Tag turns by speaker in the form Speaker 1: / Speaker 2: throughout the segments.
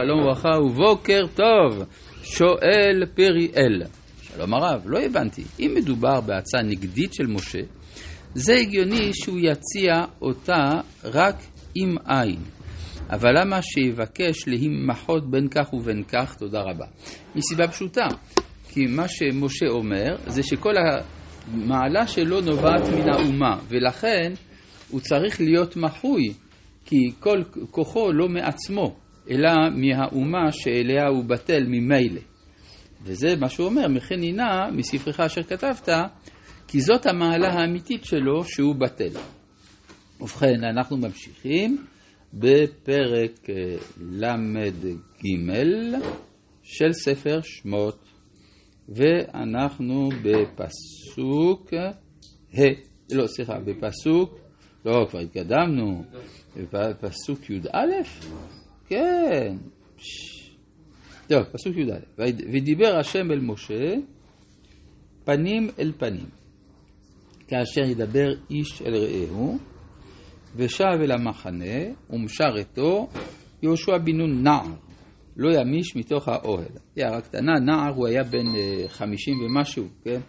Speaker 1: שלום וברכה ובוקר טוב, שואל פריאל. שלום הרב, לא הבנתי, אם מדובר בהצעה נגדית של משה, זה הגיוני שהוא יציע אותה רק עם עין. אבל למה שיבקש להימחות בין כך ובין כך? תודה רבה. מסיבה פשוטה, כי מה שמשה אומר זה שכל המעלה שלו נובעת מן האומה, ולכן הוא צריך להיות מחוי, כי כל כוחו לא מעצמו. אלא מהאומה שאליה הוא בטל ממילא. וזה מה שהוא אומר, מכן הנה מספרך אשר כתבת, כי זאת המעלה האמיתית שלו שהוא בטל. ובכן, אנחנו ממשיכים בפרק אה, ל"ג של ספר שמות, ואנחנו בפסוק ה', לא, סליחה, בפסוק, לא, כבר התקדמנו, בפסוק י"א? כן. טוב, פסוק י"א. ודיבר השם אל משה פנים אל פנים, כאשר ידבר איש אל רעהו, ושב אל המחנה, ומשרתו יהושע בן נון נער, לא ימיש מתוך האוהל. הערה קטנה, נער הוא היה בן אה, חמישים ומשהו, כן?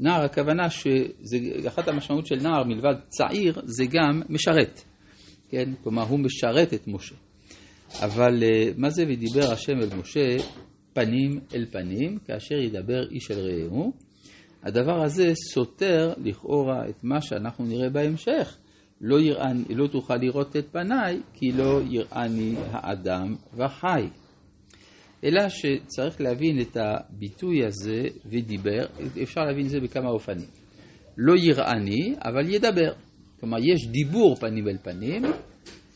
Speaker 1: נער, הכוונה שאחת המשמעות של נער מלבד צעיר, זה גם משרת, כן? כלומר, הוא משרת את משה. אבל אה, מה זה ודיבר השם אל משה פנים אל פנים, כאשר ידבר איש אל רעהו? הדבר הזה סותר לכאורה את מה שאנחנו נראה בהמשך. לא, יראני, לא תוכל לראות את פניי, כי לא יראני האדם וחי. אלא שצריך להבין את הביטוי הזה ודיבר, אפשר להבין את זה בכמה אופנים. לא יראני, אבל ידבר. כלומר, יש דיבור פנים אל פנים,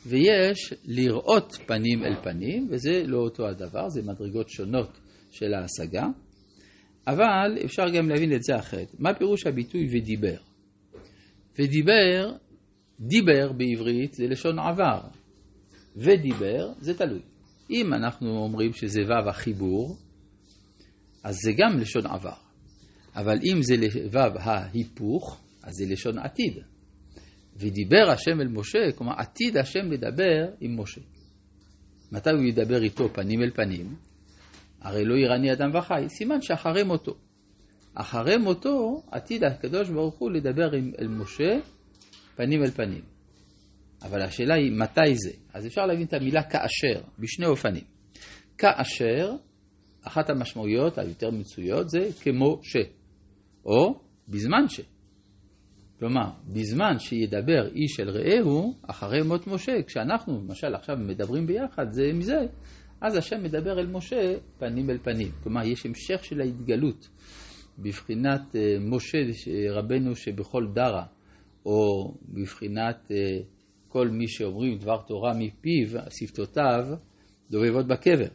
Speaker 1: ויש לראות פנים אל פנים, וזה לא אותו הדבר, זה מדרגות שונות של ההשגה, אבל אפשר גם להבין את זה אחרת. מה פירוש הביטוי ודיבר? ודיבר, דיבר בעברית זה לשון עבר, ודיבר זה תלוי. אם אנחנו אומרים שזה וו החיבור, אז זה גם לשון עבר. אבל אם זה וו ההיפוך, אז זה לשון עתיד. ודיבר השם אל משה, כלומר עתיד השם לדבר עם משה. מתי הוא ידבר איתו פנים אל פנים? הרי לא יראני אדם וחי, סימן שאחרי מותו. אחרי מותו עתיד הקדוש ברוך הוא לדבר עם, אל משה פנים אל פנים. אבל השאלה היא מתי זה. אז אפשר להבין את המילה כאשר בשני אופנים. כאשר, אחת המשמעויות היותר מצויות זה כמו ש, או בזמן ש. כלומר, בזמן שידבר איש אל רעהו, אחרי מות משה, כשאנחנו, למשל, עכשיו מדברים ביחד זה עם זה, אז השם מדבר אל משה פנים אל פנים. כלומר, יש המשך של ההתגלות בבחינת אה, משה רבנו שבכל דרה, או בבחינת אה, כל מי שאומרים דבר תורה מפיו, שפתותיו, דובבות בקבר.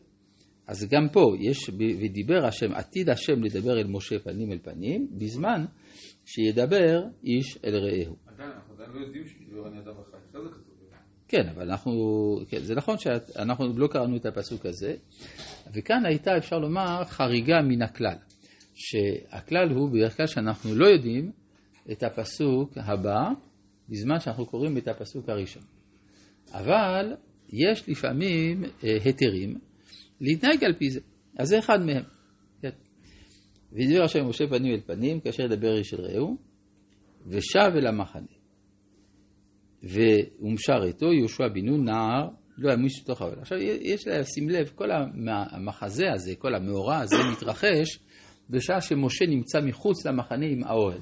Speaker 1: אז גם פה יש, ודיבר השם, עתיד השם לדבר אל משה פנים אל פנים, בזמן שידבר איש אל רעהו.
Speaker 2: עדיין, אנחנו עדיין לא יודעים שדיבר אני אדם אחרי זה כתוב.
Speaker 1: כן, אבל אנחנו, כן, זה נכון שאנחנו לא קראנו את הפסוק הזה, וכאן הייתה, אפשר לומר, חריגה מן הכלל. שהכלל הוא בדרך כלל שאנחנו לא יודעים את הפסוק הבא, בזמן שאנחנו קוראים את הפסוק הראשון. אבל יש לפעמים אה, היתרים להתנהג על פי זה. אז זה אחד מהם. ודיבר השם משה פנים אל פנים, כאשר ידבר איש אל רעהו, ושב אל המחנה. והומשר איתו יהושע בן נון נער, לא ימיש בתוך האוהל. עכשיו יש לשים לב, כל המחזה הזה, כל המאורע הזה מתרחש בשעה שמשה נמצא מחוץ למחנה עם האוהל.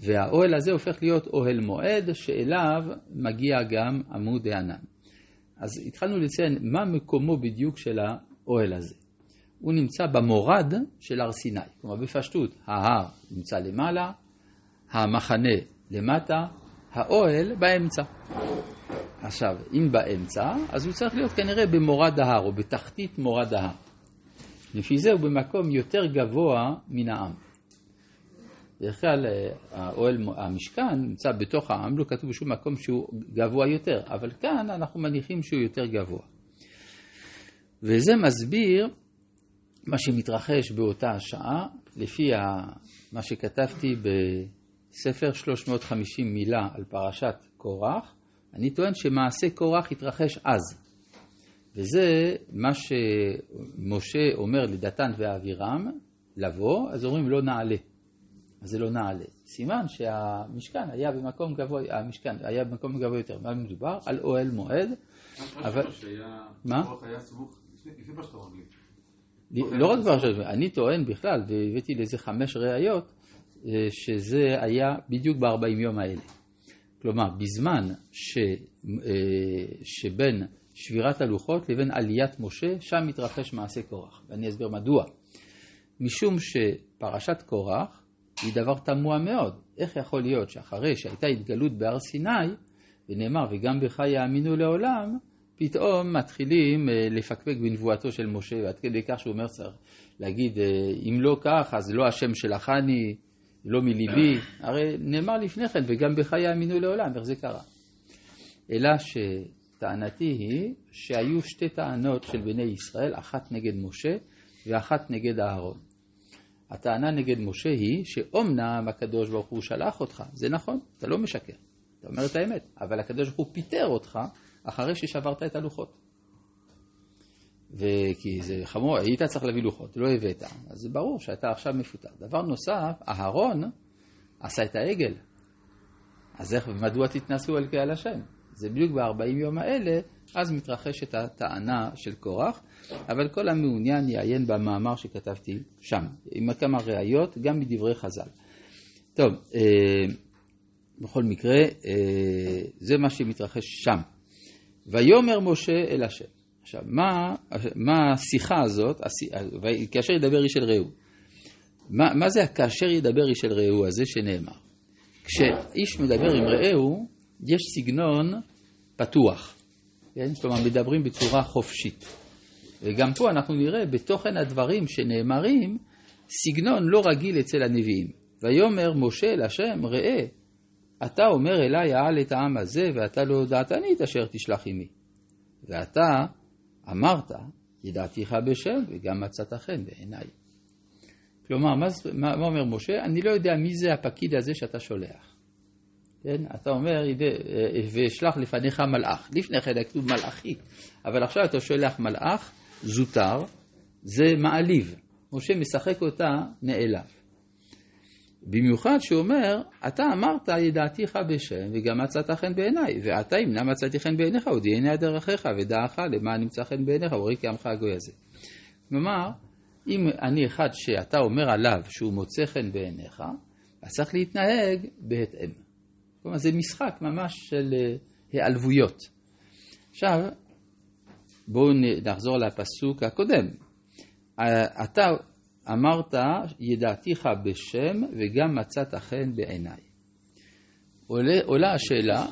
Speaker 1: והאוהל הזה הופך להיות אוהל מועד, שאליו מגיע גם עמוד הענן. אז התחלנו לציין מה מקומו בדיוק של האוהל הזה. הוא נמצא במורד של הר סיני. כלומר, בפשטות, ההר נמצא למעלה, המחנה למטה, האוהל באמצע. עכשיו, אם באמצע, אז הוא צריך להיות כנראה במורד ההר, או בתחתית מורד ההר. לפי זה הוא במקום יותר גבוה מן העם. בדרך כלל האוהל, המשכן נמצא בתוך העם, לא כתוב בשום מקום שהוא גבוה יותר, אבל כאן אנחנו מניחים שהוא יותר גבוה. וזה מסביר מה שמתרחש באותה השעה, לפי מה שכתבתי בספר 350 מילה על פרשת קורח, אני טוען שמעשה קורח התרחש אז. וזה מה שמשה אומר לדתן ואבירם לבוא, אז אומרים לא נעלה. אז זה לא נעלה. סימן שהמשכן היה במקום גבוה, המשכן היה במקום גבוה יותר. מה מדובר? על אוהל מועד. אבל... מה? לא רק דבר שלוש, אני טוען בכלל, והבאתי לזה חמש ראיות, אה, שזה היה בדיוק ב-40 יום האלה. כלומר, בזמן ש, אה, שבין שבירת הלוחות לבין עליית משה, שם מתרחש מעשה קורח. ואני אסביר מדוע. משום שפרשת קורח היא דבר תמוה מאוד. איך יכול להיות שאחרי שהייתה התגלות בהר סיני, ונאמר וגם בך יאמינו לעולם, פתאום מתחילים אה, לפקפק בנבואתו של משה, ועד כדי כך שהוא אומר צריך להגיד, אה, אם לא כך, אז לא השם שלך אני, לא מליבי. הרי נאמר לפני כן, וגם בך יאמינו לעולם, איך זה קרה? אלא שטענתי היא שהיו שתי טענות של בני ישראל, אחת נגד משה ואחת נגד אהרון. הטענה נגד משה היא שאומנם הקדוש ברוך הוא שלח אותך, זה נכון, אתה לא משקר, אתה אומר את האמת, אבל הקדוש ברוך הוא פיטר אותך אחרי ששברת את הלוחות. וכי זה חמור, היית צריך להביא לוחות, לא הבאת, אז זה ברור שאתה עכשיו מפוטר. דבר נוסף, אהרון עשה את העגל. אז איך, מדוע תתנסו על קהל השם? זה בדיוק ב-40 יום האלה, אז מתרחשת הטענה של קורח, אבל כל המעוניין יעיין במאמר שכתבתי שם, עם כמה ראיות, גם מדברי חז"ל. טוב, אה, בכל מקרה, אה, זה מה שמתרחש שם. ויאמר משה אל השם. עכשיו, מה, מה השיחה הזאת, כאשר ידבר איש אל רעהו? מה, מה זה הכאשר ידבר איש אל רעהו הזה שנאמר? כשאיש מדבר עם רעהו, יש סגנון פתוח, כן? כלומר מדברים בצורה חופשית. וגם פה אנחנו נראה בתוכן הדברים שנאמרים, סגנון לא רגיל אצל הנביאים. ויאמר משה אל השם, ראה, אתה אומר אליי העל את העם הזה, ואתה לא הודעתני את אשר תשלח עמי. ואתה אמרת, ידעתיך בשם, וגם מצאת חן בעיניי. כלומר, מה, מה, מה אומר משה? אני לא יודע מי זה הפקיד הזה שאתה שולח. כן? אתה אומר, ואשלח לפניך מלאך. לפני כן היה כתוב מלאכי, אבל עכשיו אתה שולח מלאך זוטר, זה מעליב. משה משחק אותה נעלב. במיוחד שהוא אומר, אתה אמרת ידעתיך בשם וגם מצאת חן בעיניי, ואתה אם נא מצאתי חן בעיניך, הודיעני דרכיך ודעך למען נמצא חן בעיניך, וראי כעמך הגוי הזה. כלומר, אם אני אחד שאתה אומר עליו שהוא מוצא חן בעיניך, אז צריך להתנהג בהתאם. כלומר, זה משחק ממש של אה, היעלבויות. עכשיו, בואו נחזור לפסוק הקודם. אה, אתה אמרת ידעתיך בשם וגם מצאת חן בעיניי. עולה, עולה השאלה,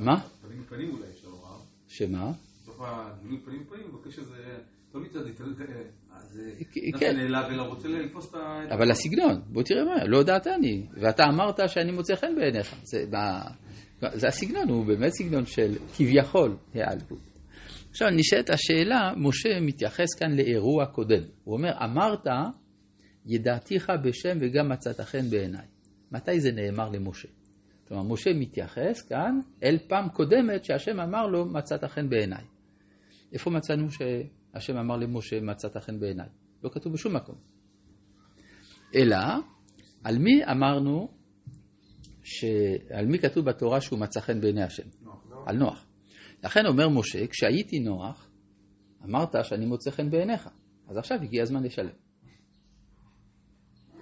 Speaker 1: מה?
Speaker 2: פנים פנים אולי אפשר לומר.
Speaker 1: שמה?
Speaker 2: בסוף הגילוי פנים פנים מבקש איזה, לא מצד
Speaker 1: כן. אבל הסגנון, בוא תראה מה, לא הודעת אני, ואתה אמרת שאני מוצא חן בעיניך. זה הסגנון, הוא באמת סגנון של כביכול היעלבות. עכשיו נשאלת השאלה, משה מתייחס כאן לאירוע קודם. הוא אומר, אמרת, ידעתיך בשם וגם מצאת חן בעיניי. מתי זה נאמר למשה? כלומר, משה מתייחס כאן אל פעם קודמת שהשם אמר לו, מצאת חן בעיניי. איפה מצאנו שהשם אמר למשה, מצאת חן בעיניי? לא כתוב בשום מקום. אלא, על מי אמרנו, ש... על מי כתוב בתורה שהוא מצא חן בעיני השם? נוח. על נוח. לכן אומר משה, כשהייתי נוח, אמרת שאני מוצא חן בעיניך, אז עכשיו הגיע הזמן לשלם.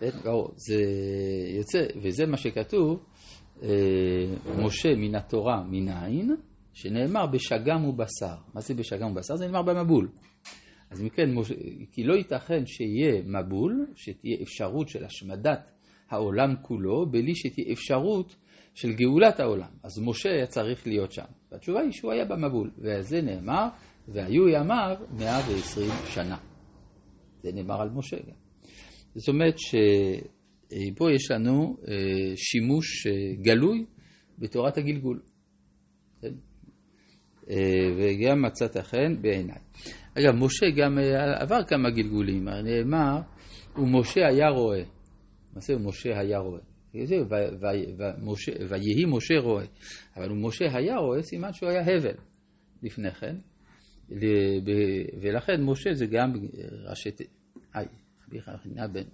Speaker 1: כן, זה יוצא, וזה מה שכתוב, אה, משה מן התורה מנין, שנאמר בשגם ובשר. מה זה בשגם ובשר? זה נאמר במבול. אז מכן, כי לא ייתכן שיהיה מבול, שתהיה אפשרות של השמדת העולם כולו, בלי שתהיה אפשרות של גאולת העולם. אז משה היה צריך להיות שם. והתשובה היא שהוא היה במבול, ועל זה נאמר, והיו ימיו 120 שנה. זה נאמר על משה גם. זאת אומרת שפה יש לנו אה, שימוש אה, גלוי בתורת הגלגול. כן? אה, וגם מצאת חן בעיניי. אגב, משה גם עבר כמה גלגולים, נאמר, ומשה היה רואה. מה זה משה היה רואה? ויהי משה רואה. אבל משה היה רואה, סימן שהוא היה הבל לפני כן. ולכן משה זה גם ראשי بيخاف النبي